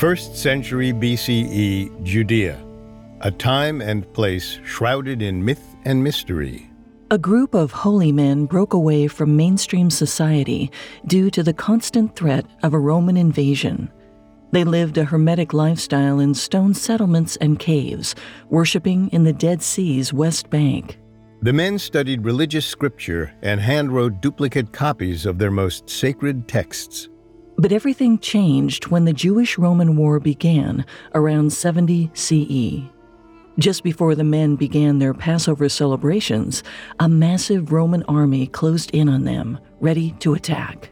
First century BCE, Judea, a time and place shrouded in myth and mystery. A group of holy men broke away from mainstream society due to the constant threat of a Roman invasion. They lived a hermetic lifestyle in stone settlements and caves, worshiping in the Dead Sea's west bank. The men studied religious scripture and handwrote duplicate copies of their most sacred texts. But everything changed when the Jewish Roman War began around 70 CE. Just before the men began their Passover celebrations, a massive Roman army closed in on them, ready to attack.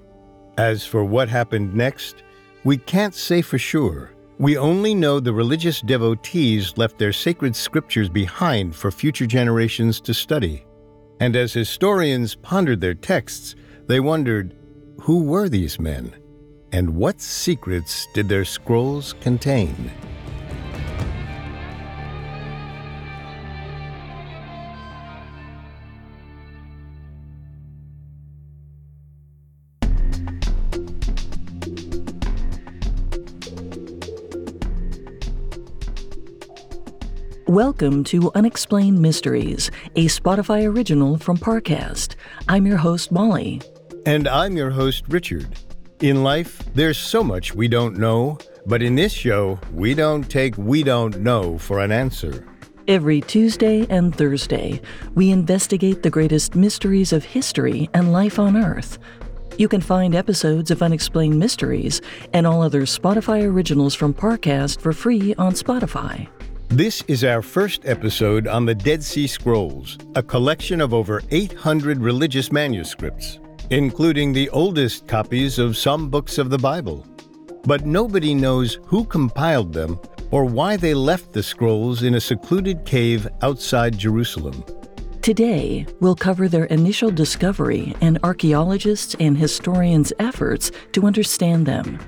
As for what happened next, we can't say for sure. We only know the religious devotees left their sacred scriptures behind for future generations to study. And as historians pondered their texts, they wondered who were these men? And what secrets did their scrolls contain? Welcome to Unexplained Mysteries, a Spotify original from Parcast. I'm your host, Molly. And I'm your host, Richard. In life, there's so much we don't know, but in this show, we don't take we don't know for an answer. Every Tuesday and Thursday, we investigate the greatest mysteries of history and life on Earth. You can find episodes of Unexplained Mysteries and all other Spotify originals from Parcast for free on Spotify. This is our first episode on the Dead Sea Scrolls, a collection of over 800 religious manuscripts, including the oldest copies of some books of the Bible. But nobody knows who compiled them or why they left the scrolls in a secluded cave outside Jerusalem. Today, we'll cover their initial discovery and archaeologists' and historians' efforts to understand them.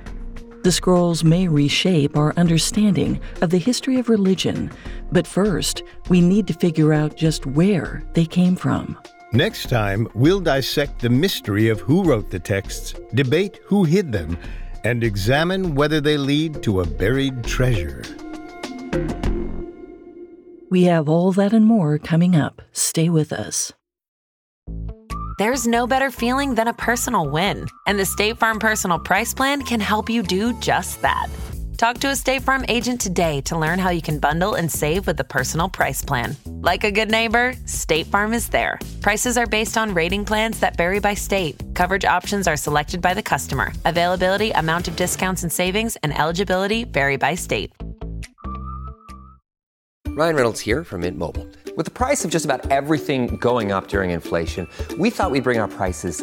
The scrolls may reshape our understanding of the history of religion, but first, we need to figure out just where they came from. Next time, we'll dissect the mystery of who wrote the texts, debate who hid them, and examine whether they lead to a buried treasure. We have all that and more coming up. Stay with us. There's no better feeling than a personal win, and the State Farm Personal Price Plan can help you do just that. Talk to a State Farm agent today to learn how you can bundle and save with the Personal Price Plan. Like a good neighbor, State Farm is there. Prices are based on rating plans that vary by state. Coverage options are selected by the customer. Availability, amount of discounts and savings, and eligibility vary by state. Ryan Reynolds here from Mint Mobile. With the price of just about everything going up during inflation, we thought we'd bring our prices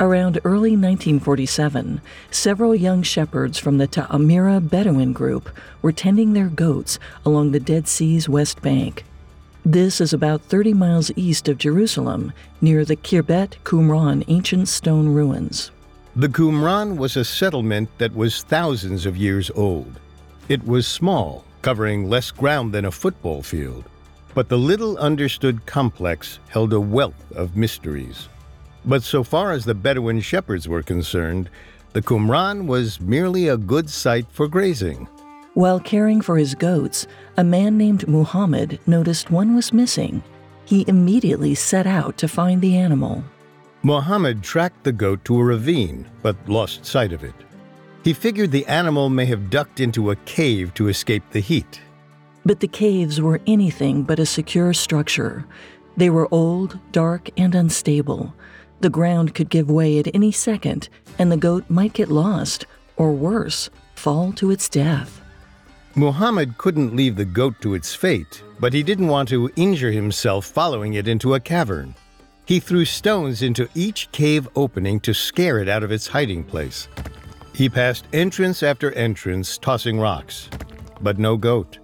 Around early 1947, several young shepherds from the Ta'amira Bedouin group were tending their goats along the Dead Sea's west bank. This is about 30 miles east of Jerusalem, near the Khirbet Qumran ancient stone ruins. The Qumran was a settlement that was thousands of years old. It was small, covering less ground than a football field, but the little understood complex held a wealth of mysteries. But so far as the Bedouin shepherds were concerned, the Qumran was merely a good site for grazing. While caring for his goats, a man named Muhammad noticed one was missing. He immediately set out to find the animal. Muhammad tracked the goat to a ravine, but lost sight of it. He figured the animal may have ducked into a cave to escape the heat. But the caves were anything but a secure structure. They were old, dark, and unstable. The ground could give way at any second, and the goat might get lost, or worse, fall to its death. Muhammad couldn't leave the goat to its fate, but he didn't want to injure himself following it into a cavern. He threw stones into each cave opening to scare it out of its hiding place. He passed entrance after entrance, tossing rocks, but no goat.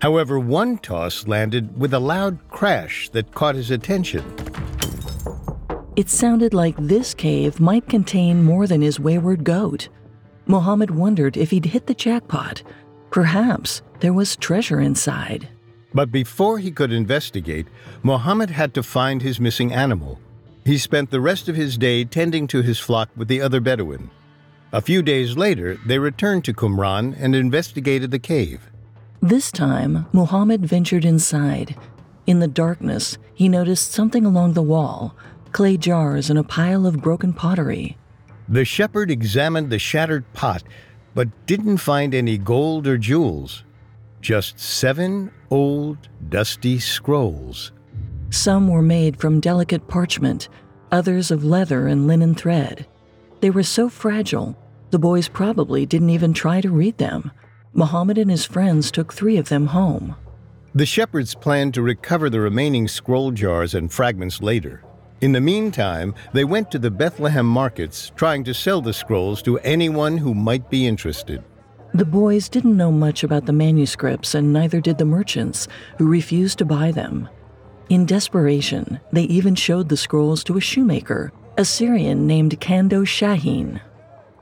However, one toss landed with a loud crash that caught his attention. It sounded like this cave might contain more than his wayward goat. Mohammed wondered if he'd hit the jackpot. Perhaps there was treasure inside. But before he could investigate, Mohammed had to find his missing animal. He spent the rest of his day tending to his flock with the other Bedouin. A few days later, they returned to Qumran and investigated the cave. This time, Muhammad ventured inside. In the darkness, he noticed something along the wall clay jars and a pile of broken pottery. The shepherd examined the shattered pot, but didn't find any gold or jewels. Just seven old, dusty scrolls. Some were made from delicate parchment, others of leather and linen thread. They were so fragile, the boys probably didn't even try to read them. Muhammad and his friends took three of them home. The shepherds planned to recover the remaining scroll jars and fragments later. In the meantime, they went to the Bethlehem markets trying to sell the scrolls to anyone who might be interested. The boys didn't know much about the manuscripts, and neither did the merchants, who refused to buy them. In desperation, they even showed the scrolls to a shoemaker, a Syrian named Kando Shahin.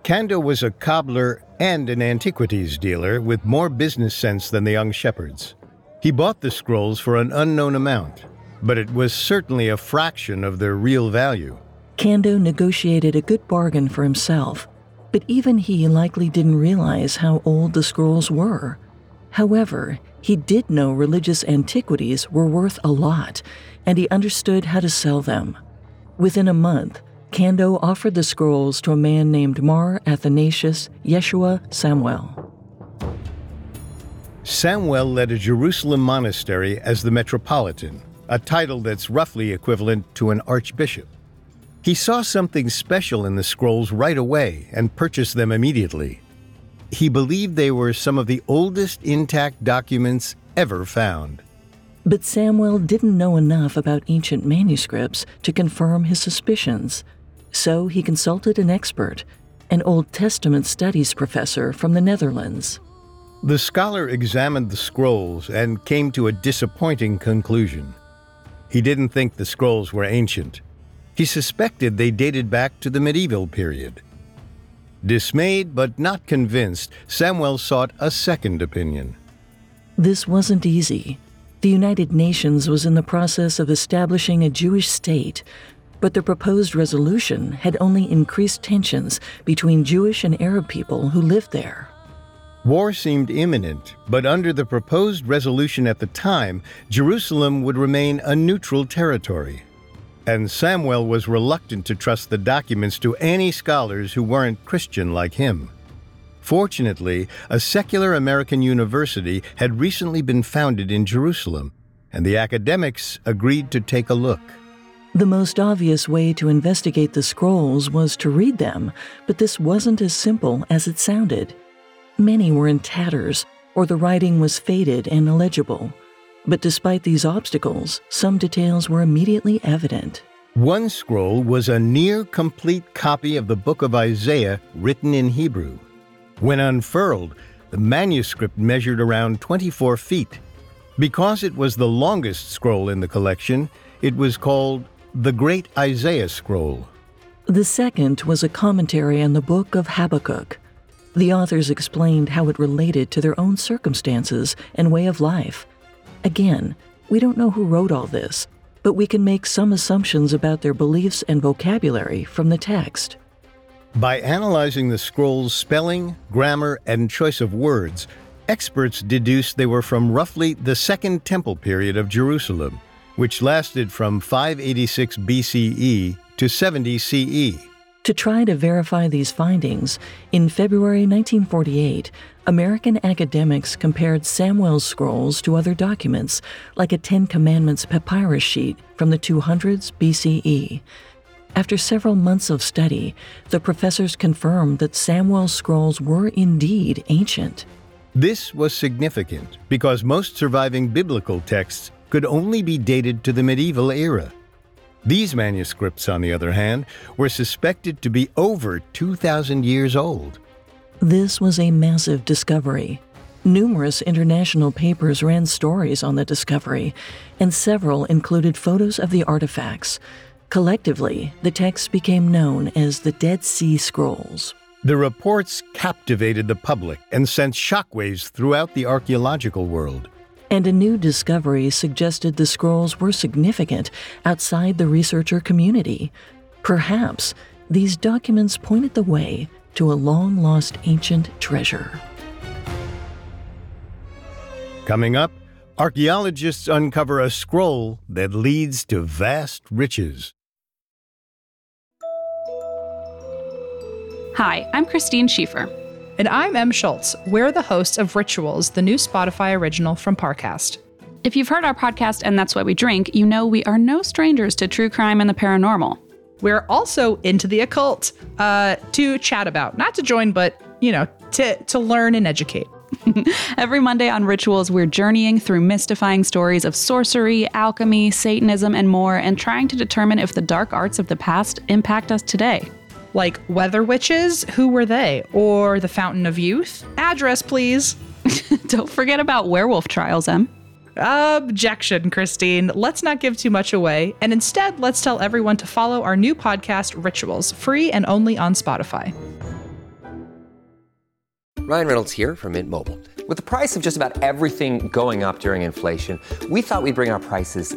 Kando was a cobbler and an antiquities dealer with more business sense than the young shepherds. He bought the scrolls for an unknown amount, but it was certainly a fraction of their real value. Kando negotiated a good bargain for himself, but even he likely didn't realize how old the scrolls were. However, he did know religious antiquities were worth a lot, and he understood how to sell them. Within a month, Kando offered the scrolls to a man named Mar Athanasius Yeshua Samuel. Samuel led a Jerusalem monastery as the Metropolitan, a title that's roughly equivalent to an archbishop. He saw something special in the scrolls right away and purchased them immediately. He believed they were some of the oldest intact documents ever found. But Samuel didn't know enough about ancient manuscripts to confirm his suspicions, so he consulted an expert, an Old Testament studies professor from the Netherlands. The scholar examined the scrolls and came to a disappointing conclusion. He didn't think the scrolls were ancient. He suspected they dated back to the medieval period. Dismayed but not convinced, Samuel sought a second opinion. This wasn't easy. The United Nations was in the process of establishing a Jewish state, but the proposed resolution had only increased tensions between Jewish and Arab people who lived there. War seemed imminent, but under the proposed resolution at the time, Jerusalem would remain a neutral territory. And Samuel was reluctant to trust the documents to any scholars who weren't Christian like him. Fortunately, a secular American university had recently been founded in Jerusalem, and the academics agreed to take a look. The most obvious way to investigate the scrolls was to read them, but this wasn't as simple as it sounded. Many were in tatters, or the writing was faded and illegible. But despite these obstacles, some details were immediately evident. One scroll was a near complete copy of the book of Isaiah written in Hebrew. When unfurled, the manuscript measured around 24 feet. Because it was the longest scroll in the collection, it was called the Great Isaiah Scroll. The second was a commentary on the book of Habakkuk. The authors explained how it related to their own circumstances and way of life. Again, we don't know who wrote all this, but we can make some assumptions about their beliefs and vocabulary from the text. By analyzing the scroll's spelling, grammar, and choice of words, experts deduced they were from roughly the Second Temple period of Jerusalem, which lasted from 586 BCE to 70 CE. To try to verify these findings, in February 1948, American academics compared Samuel's scrolls to other documents, like a Ten Commandments papyrus sheet from the 200s BCE. After several months of study, the professors confirmed that Samuel's scrolls were indeed ancient. This was significant because most surviving biblical texts could only be dated to the medieval era. These manuscripts, on the other hand, were suspected to be over 2,000 years old. This was a massive discovery. Numerous international papers ran stories on the discovery, and several included photos of the artifacts. Collectively, the texts became known as the Dead Sea Scrolls. The reports captivated the public and sent shockwaves throughout the archaeological world. And a new discovery suggested the scrolls were significant outside the researcher community. Perhaps these documents pointed the way to a long lost ancient treasure. Coming up, archaeologists uncover a scroll that leads to vast riches. Hi, I'm Christine Schieffer. And I'm Em Schultz. We're the hosts of Rituals, the new Spotify original from Parcast. If you've heard our podcast and that's what we drink, you know we are no strangers to true crime and the paranormal. We're also into the occult uh, to chat about, not to join, but you know, to to learn and educate. Every Monday on Rituals, we're journeying through mystifying stories of sorcery, alchemy, Satanism, and more, and trying to determine if the dark arts of the past impact us today. Like weather witches, who were they? Or the Fountain of Youth? Address, please. Don't forget about werewolf trials, Em. Objection, Christine. Let's not give too much away, and instead, let's tell everyone to follow our new podcast, Rituals, free and only on Spotify. Ryan Reynolds here from Mint Mobile. With the price of just about everything going up during inflation, we thought we'd bring our prices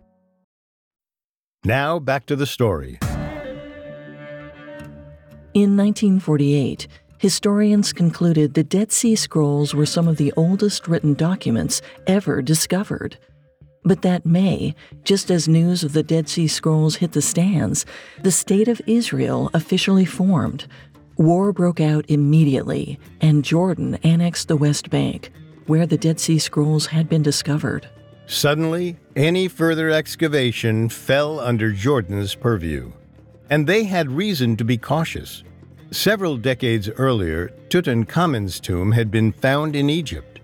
Now back to the story. In 1948, historians concluded the Dead Sea Scrolls were some of the oldest written documents ever discovered. But that May, just as news of the Dead Sea Scrolls hit the stands, the State of Israel officially formed. War broke out immediately, and Jordan annexed the West Bank, where the Dead Sea Scrolls had been discovered. Suddenly, any further excavation fell under Jordan's purview. And they had reason to be cautious. Several decades earlier, Tutankhamun's tomb had been found in Egypt.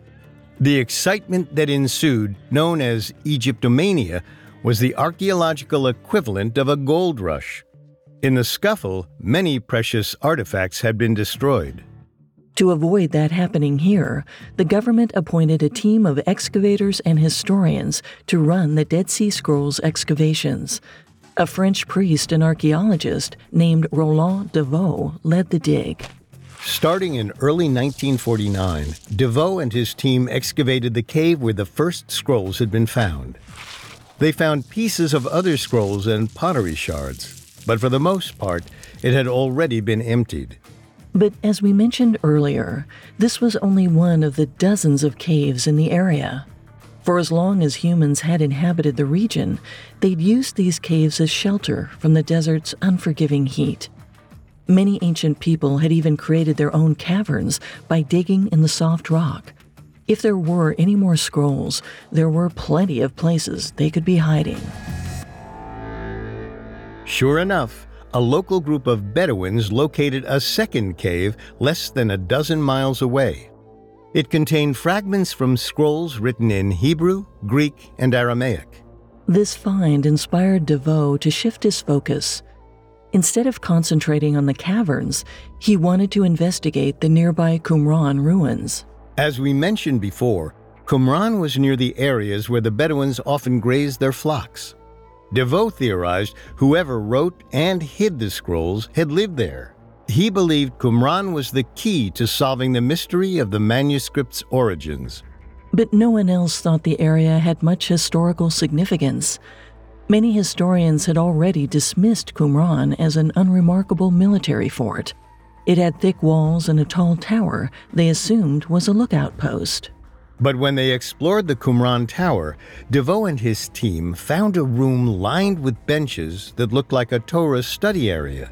The excitement that ensued, known as Egyptomania, was the archaeological equivalent of a gold rush. In the scuffle, many precious artifacts had been destroyed. To avoid that happening here, the government appointed a team of excavators and historians to run the Dead Sea Scrolls excavations. A French priest and archaeologist named Roland de Vaux led the dig. Starting in early 1949, de Vaux and his team excavated the cave where the first scrolls had been found. They found pieces of other scrolls and pottery shards, but for the most part, it had already been emptied. But as we mentioned earlier, this was only one of the dozens of caves in the area. For as long as humans had inhabited the region, they'd used these caves as shelter from the desert's unforgiving heat. Many ancient people had even created their own caverns by digging in the soft rock. If there were any more scrolls, there were plenty of places they could be hiding. Sure enough, a local group of Bedouins located a second cave less than a dozen miles away. It contained fragments from scrolls written in Hebrew, Greek, and Aramaic. This find inspired de Vaux to shift his focus. Instead of concentrating on the caverns, he wanted to investigate the nearby Qumran ruins. As we mentioned before, Qumran was near the areas where the Bedouins often grazed their flocks. DeVoe theorized whoever wrote and hid the scrolls had lived there. He believed Qumran was the key to solving the mystery of the manuscript's origins. But no one else thought the area had much historical significance. Many historians had already dismissed Qumran as an unremarkable military fort. It had thick walls and a tall tower they assumed was a lookout post. But when they explored the Qumran Tower, de Vaux and his team found a room lined with benches that looked like a Torah study area.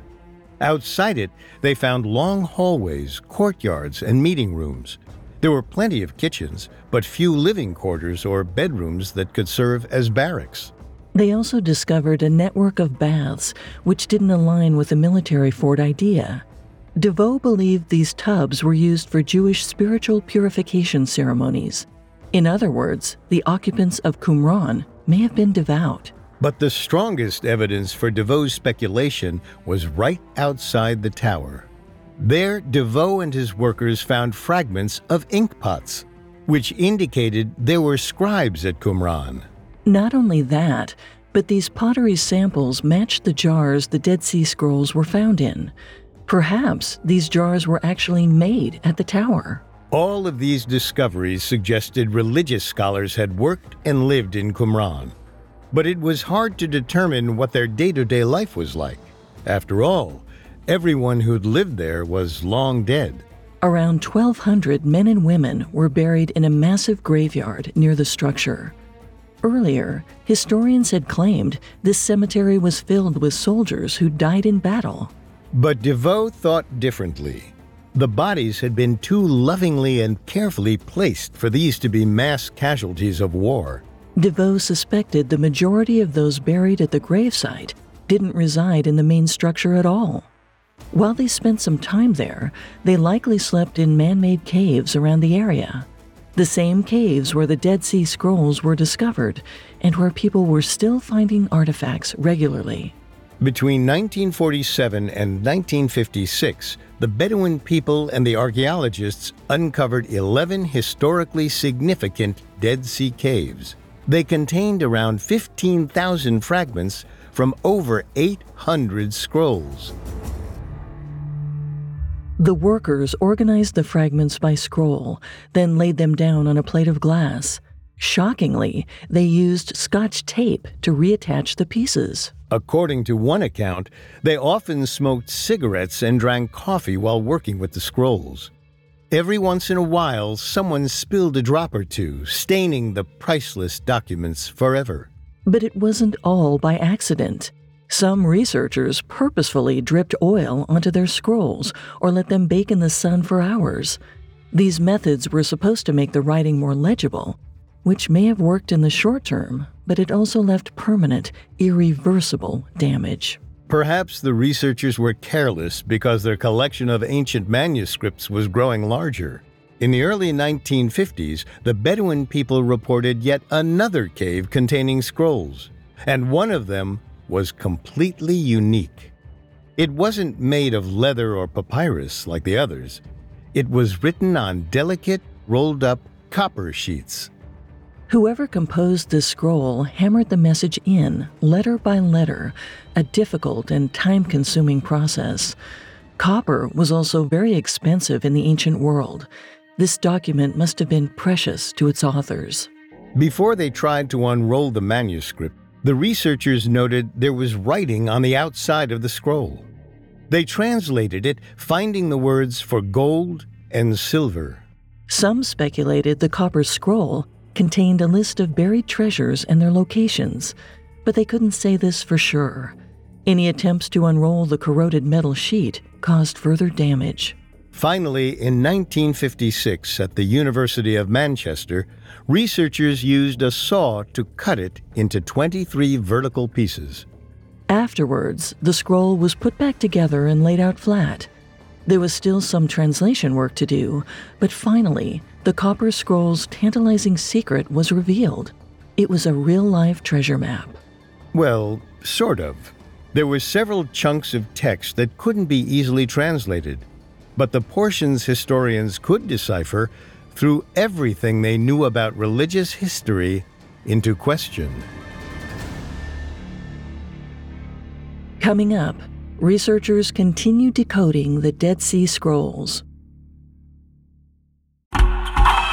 Outside it, they found long hallways, courtyards, and meeting rooms. There were plenty of kitchens, but few living quarters or bedrooms that could serve as barracks. They also discovered a network of baths, which didn't align with the military fort idea. DeVoe believed these tubs were used for Jewish spiritual purification ceremonies. In other words, the occupants of Qumran may have been devout. But the strongest evidence for de Vaux's speculation was right outside the tower. There, de Vaux and his workers found fragments of ink pots, which indicated there were scribes at Qumran. Not only that, but these pottery samples matched the jars the Dead Sea Scrolls were found in. Perhaps these jars were actually made at the tower. All of these discoveries suggested religious scholars had worked and lived in Qumran. But it was hard to determine what their day to day life was like. After all, everyone who'd lived there was long dead. Around 1,200 men and women were buried in a massive graveyard near the structure. Earlier, historians had claimed this cemetery was filled with soldiers who died in battle. But de Vaux thought differently. The bodies had been too lovingly and carefully placed for these to be mass casualties of war. de Vaux suspected the majority of those buried at the gravesite didn't reside in the main structure at all. While they spent some time there, they likely slept in man made caves around the area. The same caves where the Dead Sea Scrolls were discovered and where people were still finding artifacts regularly. Between 1947 and 1956, the Bedouin people and the archaeologists uncovered 11 historically significant Dead Sea caves. They contained around 15,000 fragments from over 800 scrolls. The workers organized the fragments by scroll, then laid them down on a plate of glass. Shockingly, they used scotch tape to reattach the pieces. According to one account, they often smoked cigarettes and drank coffee while working with the scrolls. Every once in a while, someone spilled a drop or two, staining the priceless documents forever. But it wasn't all by accident. Some researchers purposefully dripped oil onto their scrolls or let them bake in the sun for hours. These methods were supposed to make the writing more legible, which may have worked in the short term, but it also left permanent, irreversible damage. Perhaps the researchers were careless because their collection of ancient manuscripts was growing larger. In the early 1950s, the Bedouin people reported yet another cave containing scrolls, and one of them was completely unique. It wasn't made of leather or papyrus like the others. It was written on delicate, rolled up copper sheets. Whoever composed this scroll hammered the message in, letter by letter, a difficult and time consuming process. Copper was also very expensive in the ancient world. This document must have been precious to its authors. Before they tried to unroll the manuscript, the researchers noted there was writing on the outside of the scroll. They translated it, finding the words for gold and silver. Some speculated the copper scroll contained a list of buried treasures and their locations, but they couldn't say this for sure. Any attempts to unroll the corroded metal sheet caused further damage. Finally, in 1956, at the University of Manchester, researchers used a saw to cut it into 23 vertical pieces. Afterwards, the scroll was put back together and laid out flat. There was still some translation work to do, but finally, the Copper Scroll's tantalizing secret was revealed. It was a real life treasure map. Well, sort of. There were several chunks of text that couldn't be easily translated, but the portions historians could decipher threw everything they knew about religious history into question. Coming up, researchers continue decoding the Dead Sea Scrolls.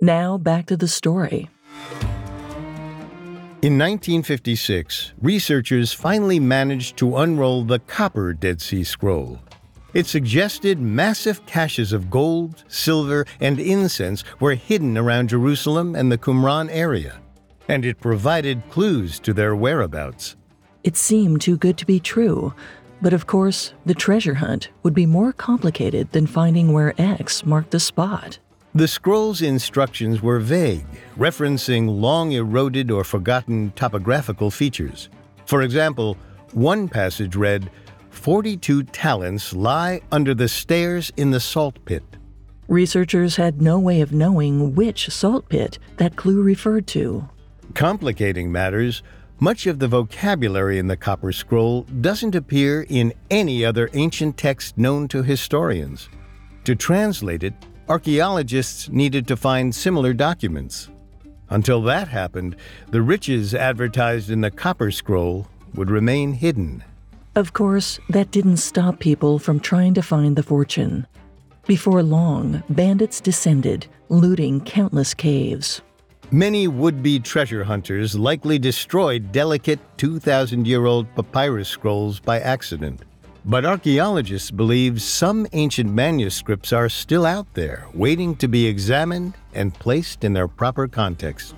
Now back to the story. In 1956, researchers finally managed to unroll the Copper Dead Sea Scroll. It suggested massive caches of gold, silver, and incense were hidden around Jerusalem and the Qumran area, and it provided clues to their whereabouts. It seemed too good to be true, but of course, the treasure hunt would be more complicated than finding where X marked the spot. The scroll's instructions were vague, referencing long eroded or forgotten topographical features. For example, one passage read, 42 talents lie under the stairs in the salt pit. Researchers had no way of knowing which salt pit that clue referred to. Complicating matters, much of the vocabulary in the Copper Scroll doesn't appear in any other ancient text known to historians. To translate it, archaeologists needed to find similar documents. Until that happened, the riches advertised in the Copper Scroll would remain hidden. Of course, that didn't stop people from trying to find the fortune. Before long, bandits descended, looting countless caves. Many would be treasure hunters likely destroyed delicate 2,000 year old papyrus scrolls by accident. But archaeologists believe some ancient manuscripts are still out there, waiting to be examined and placed in their proper context.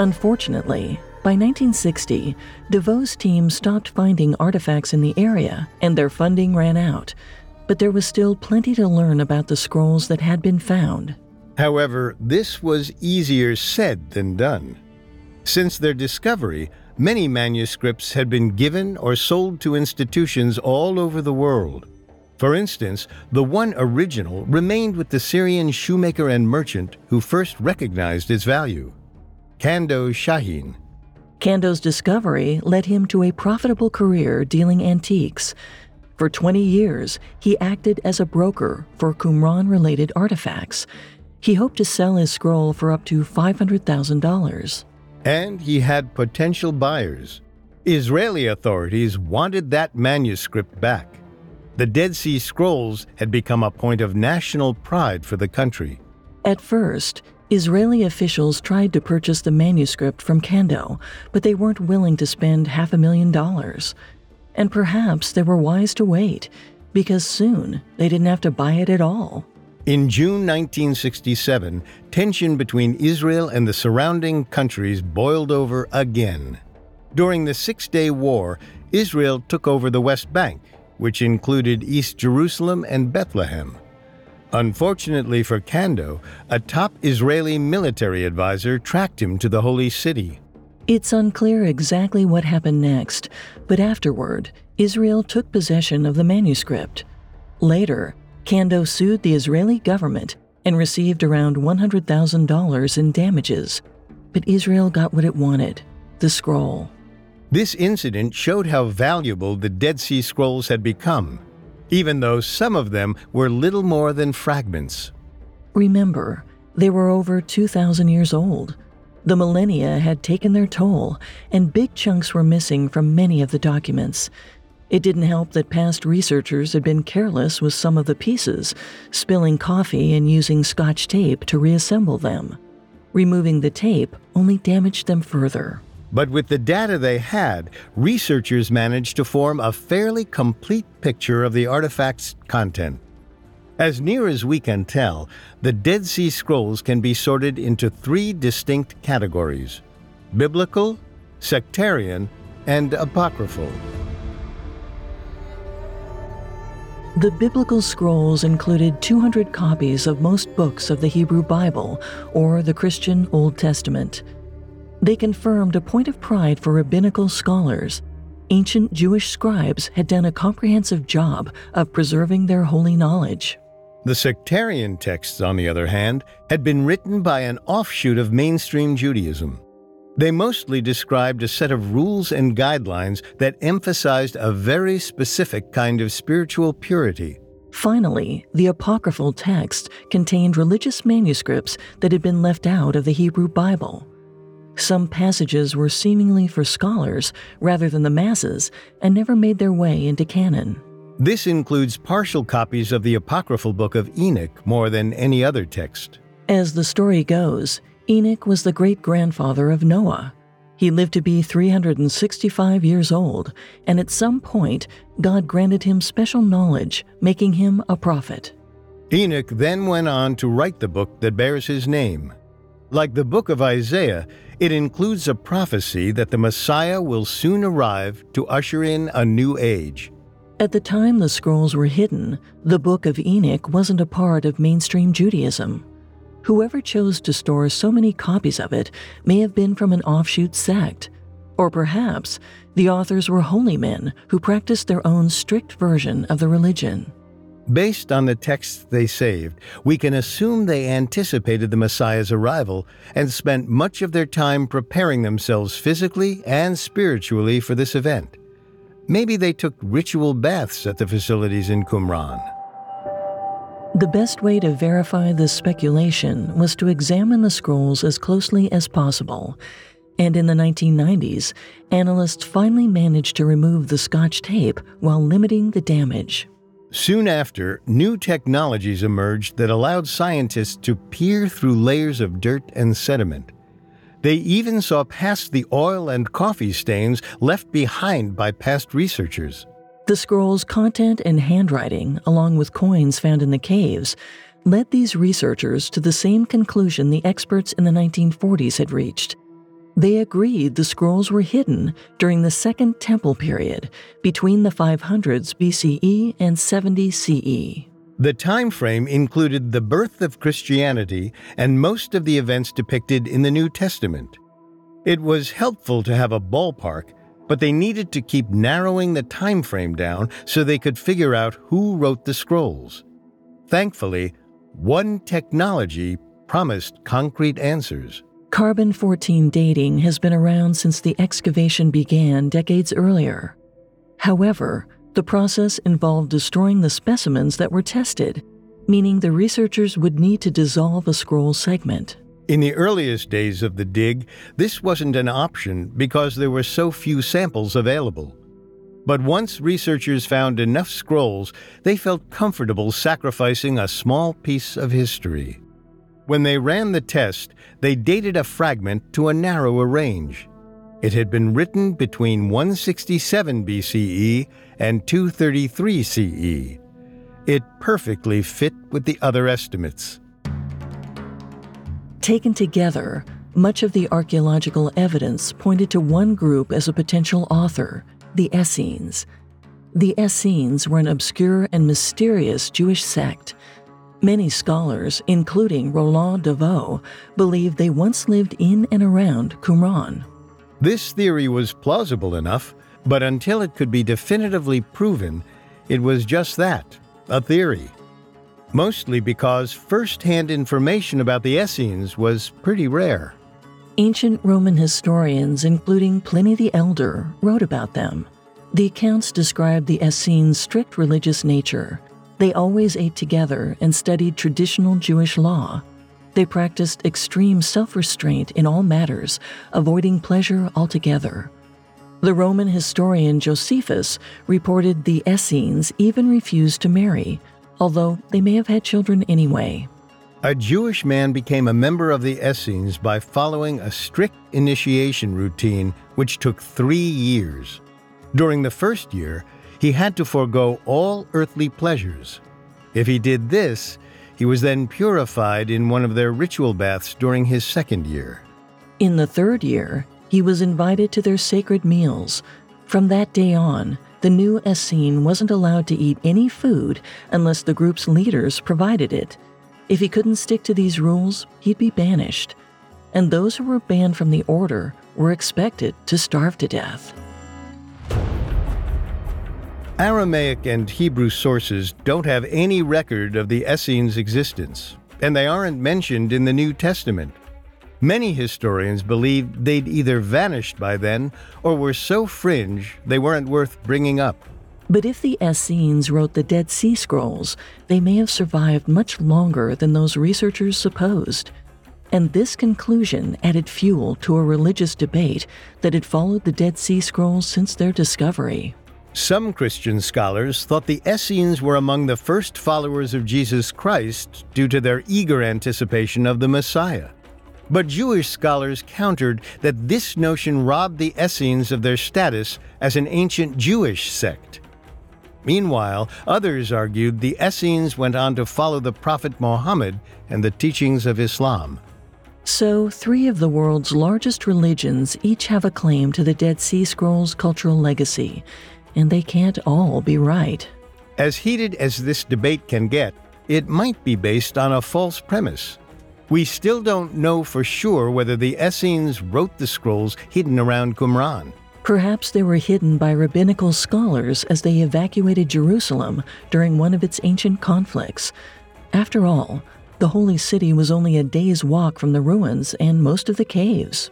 Unfortunately, by 1960, de Vaux's team stopped finding artifacts in the area and their funding ran out, but there was still plenty to learn about the scrolls that had been found. However, this was easier said than done. Since their discovery, many manuscripts had been given or sold to institutions all over the world. For instance, the one original remained with the Syrian shoemaker and merchant who first recognized its value. Kando Shahin. Kando's discovery led him to a profitable career dealing antiques. For 20 years, he acted as a broker for Qumran related artifacts. He hoped to sell his scroll for up to $500,000. And he had potential buyers. Israeli authorities wanted that manuscript back. The Dead Sea Scrolls had become a point of national pride for the country. At first, Israeli officials tried to purchase the manuscript from Kando, but they weren't willing to spend half a million dollars. And perhaps they were wise to wait, because soon they didn't have to buy it at all. In June 1967, tension between Israel and the surrounding countries boiled over again. During the Six Day War, Israel took over the West Bank, which included East Jerusalem and Bethlehem. Unfortunately for Kando, a top Israeli military advisor tracked him to the Holy City. It's unclear exactly what happened next, but afterward, Israel took possession of the manuscript. Later, Kando sued the Israeli government and received around $100,000 in damages. But Israel got what it wanted the scroll. This incident showed how valuable the Dead Sea Scrolls had become, even though some of them were little more than fragments. Remember, they were over 2,000 years old. The millennia had taken their toll, and big chunks were missing from many of the documents. It didn't help that past researchers had been careless with some of the pieces, spilling coffee and using scotch tape to reassemble them. Removing the tape only damaged them further. But with the data they had, researchers managed to form a fairly complete picture of the artifact's content. As near as we can tell, the Dead Sea Scrolls can be sorted into three distinct categories biblical, sectarian, and apocryphal. The biblical scrolls included 200 copies of most books of the Hebrew Bible or the Christian Old Testament. They confirmed a point of pride for rabbinical scholars. Ancient Jewish scribes had done a comprehensive job of preserving their holy knowledge. The sectarian texts, on the other hand, had been written by an offshoot of mainstream Judaism. They mostly described a set of rules and guidelines that emphasized a very specific kind of spiritual purity. Finally, the apocryphal text contained religious manuscripts that had been left out of the Hebrew Bible. Some passages were seemingly for scholars rather than the masses and never made their way into canon. This includes partial copies of the apocryphal book of Enoch more than any other text. As the story goes, Enoch was the great grandfather of Noah. He lived to be 365 years old, and at some point, God granted him special knowledge, making him a prophet. Enoch then went on to write the book that bears his name. Like the book of Isaiah, it includes a prophecy that the Messiah will soon arrive to usher in a new age. At the time the scrolls were hidden, the Book of Enoch wasn't a part of mainstream Judaism. Whoever chose to store so many copies of it may have been from an offshoot sect. Or perhaps the authors were holy men who practiced their own strict version of the religion. Based on the texts they saved, we can assume they anticipated the Messiah's arrival and spent much of their time preparing themselves physically and spiritually for this event. Maybe they took ritual baths at the facilities in Qumran. The best way to verify this speculation was to examine the scrolls as closely as possible. And in the 1990s, analysts finally managed to remove the scotch tape while limiting the damage. Soon after, new technologies emerged that allowed scientists to peer through layers of dirt and sediment. They even saw past the oil and coffee stains left behind by past researchers. The scroll's content and handwriting, along with coins found in the caves, led these researchers to the same conclusion the experts in the 1940s had reached. They agreed the scrolls were hidden during the Second Temple period, between the 500s BCE and 70 CE. The time frame included the birth of Christianity and most of the events depicted in the New Testament. It was helpful to have a ballpark but they needed to keep narrowing the time frame down so they could figure out who wrote the scrolls. Thankfully, one technology promised concrete answers. Carbon 14 dating has been around since the excavation began decades earlier. However, the process involved destroying the specimens that were tested, meaning the researchers would need to dissolve a scroll segment. In the earliest days of the dig, this wasn't an option because there were so few samples available. But once researchers found enough scrolls, they felt comfortable sacrificing a small piece of history. When they ran the test, they dated a fragment to a narrower range. It had been written between 167 BCE and 233 CE. It perfectly fit with the other estimates. Taken together, much of the archaeological evidence pointed to one group as a potential author the Essenes. The Essenes were an obscure and mysterious Jewish sect. Many scholars, including Roland de Vaux, believe they once lived in and around Qumran. This theory was plausible enough, but until it could be definitively proven, it was just that a theory mostly because first hand information about the Essenes was pretty rare. Ancient Roman historians, including Pliny the Elder, wrote about them. The accounts describe the Essenes' strict religious nature. They always ate together and studied traditional Jewish law. They practiced extreme self restraint in all matters, avoiding pleasure altogether. The Roman historian Josephus reported the Essenes even refused to marry, although they may have had children anyway. A Jewish man became a member of the Essenes by following a strict initiation routine which took three years. During the first year, he had to forego all earthly pleasures. If he did this, he was then purified in one of their ritual baths during his second year. In the third year, he was invited to their sacred meals. From that day on, the new Essene wasn't allowed to eat any food unless the group's leaders provided it. If he couldn't stick to these rules, he'd be banished. And those who were banned from the order were expected to starve to death. Aramaic and Hebrew sources don't have any record of the Essenes' existence, and they aren't mentioned in the New Testament. Many historians believe they'd either vanished by then or were so fringe they weren't worth bringing up. But if the Essenes wrote the Dead Sea Scrolls, they may have survived much longer than those researchers supposed. And this conclusion added fuel to a religious debate that had followed the Dead Sea Scrolls since their discovery. Some Christian scholars thought the Essenes were among the first followers of Jesus Christ due to their eager anticipation of the Messiah. But Jewish scholars countered that this notion robbed the Essenes of their status as an ancient Jewish sect. Meanwhile, others argued the Essenes went on to follow the Prophet Muhammad and the teachings of Islam. So, three of the world's largest religions each have a claim to the Dead Sea Scrolls' cultural legacy, and they can't all be right. As heated as this debate can get, it might be based on a false premise. We still don't know for sure whether the Essenes wrote the scrolls hidden around Qumran. Perhaps they were hidden by rabbinical scholars as they evacuated Jerusalem during one of its ancient conflicts. After all, the holy city was only a day's walk from the ruins and most of the caves.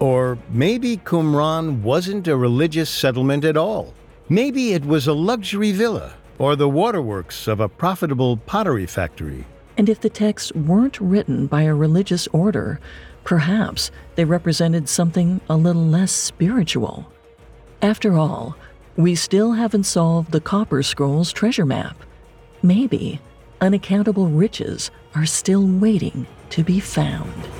Or maybe Qumran wasn't a religious settlement at all. Maybe it was a luxury villa or the waterworks of a profitable pottery factory. And if the texts weren't written by a religious order, perhaps they represented something a little less spiritual. After all, we still haven't solved the Copper Scrolls treasure map. Maybe unaccountable riches are still waiting to be found.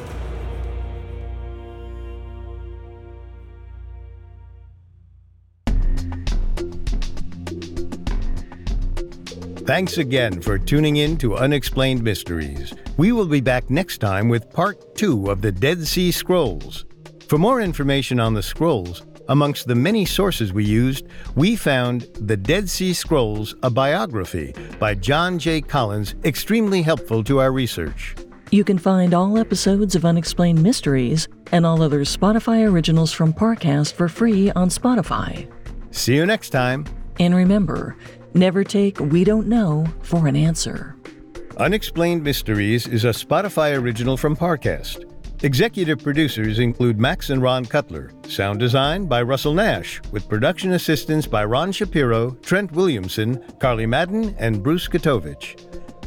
Thanks again for tuning in to Unexplained Mysteries. We will be back next time with part two of the Dead Sea Scrolls. For more information on the scrolls, amongst the many sources we used, we found The Dead Sea Scrolls, a biography by John J. Collins, extremely helpful to our research. You can find all episodes of Unexplained Mysteries and all other Spotify originals from Parcast for free on Spotify. See you next time. And remember, never take We Don't Know for an answer. Unexplained Mysteries is a Spotify original from Parcast. Executive producers include Max and Ron Cutler. Sound design by Russell Nash, with production assistance by Ron Shapiro, Trent Williamson, Carly Madden, and Bruce Katovich.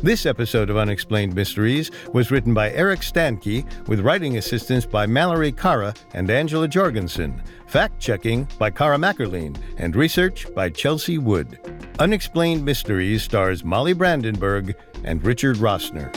This episode of Unexplained Mysteries was written by Eric Stanke, with writing assistance by Mallory Cara and Angela Jorgensen, fact checking by Cara Mackerline, and research by Chelsea Wood. Unexplained Mysteries stars Molly Brandenburg and Richard Rossner.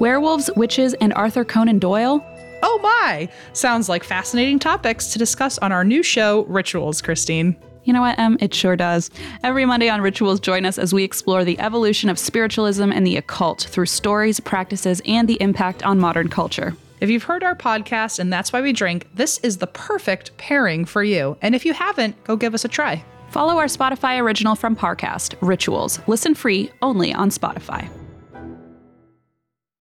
Werewolves, witches, and Arthur Conan Doyle? Oh my! Sounds like fascinating topics to discuss on our new show, Rituals, Christine. You know what, Em? It sure does. Every Monday on Rituals, join us as we explore the evolution of spiritualism and the occult through stories, practices, and the impact on modern culture. If you've heard our podcast and that's why we drink, this is the perfect pairing for you. And if you haven't, go give us a try. Follow our Spotify original from Parcast, Rituals. Listen free only on Spotify.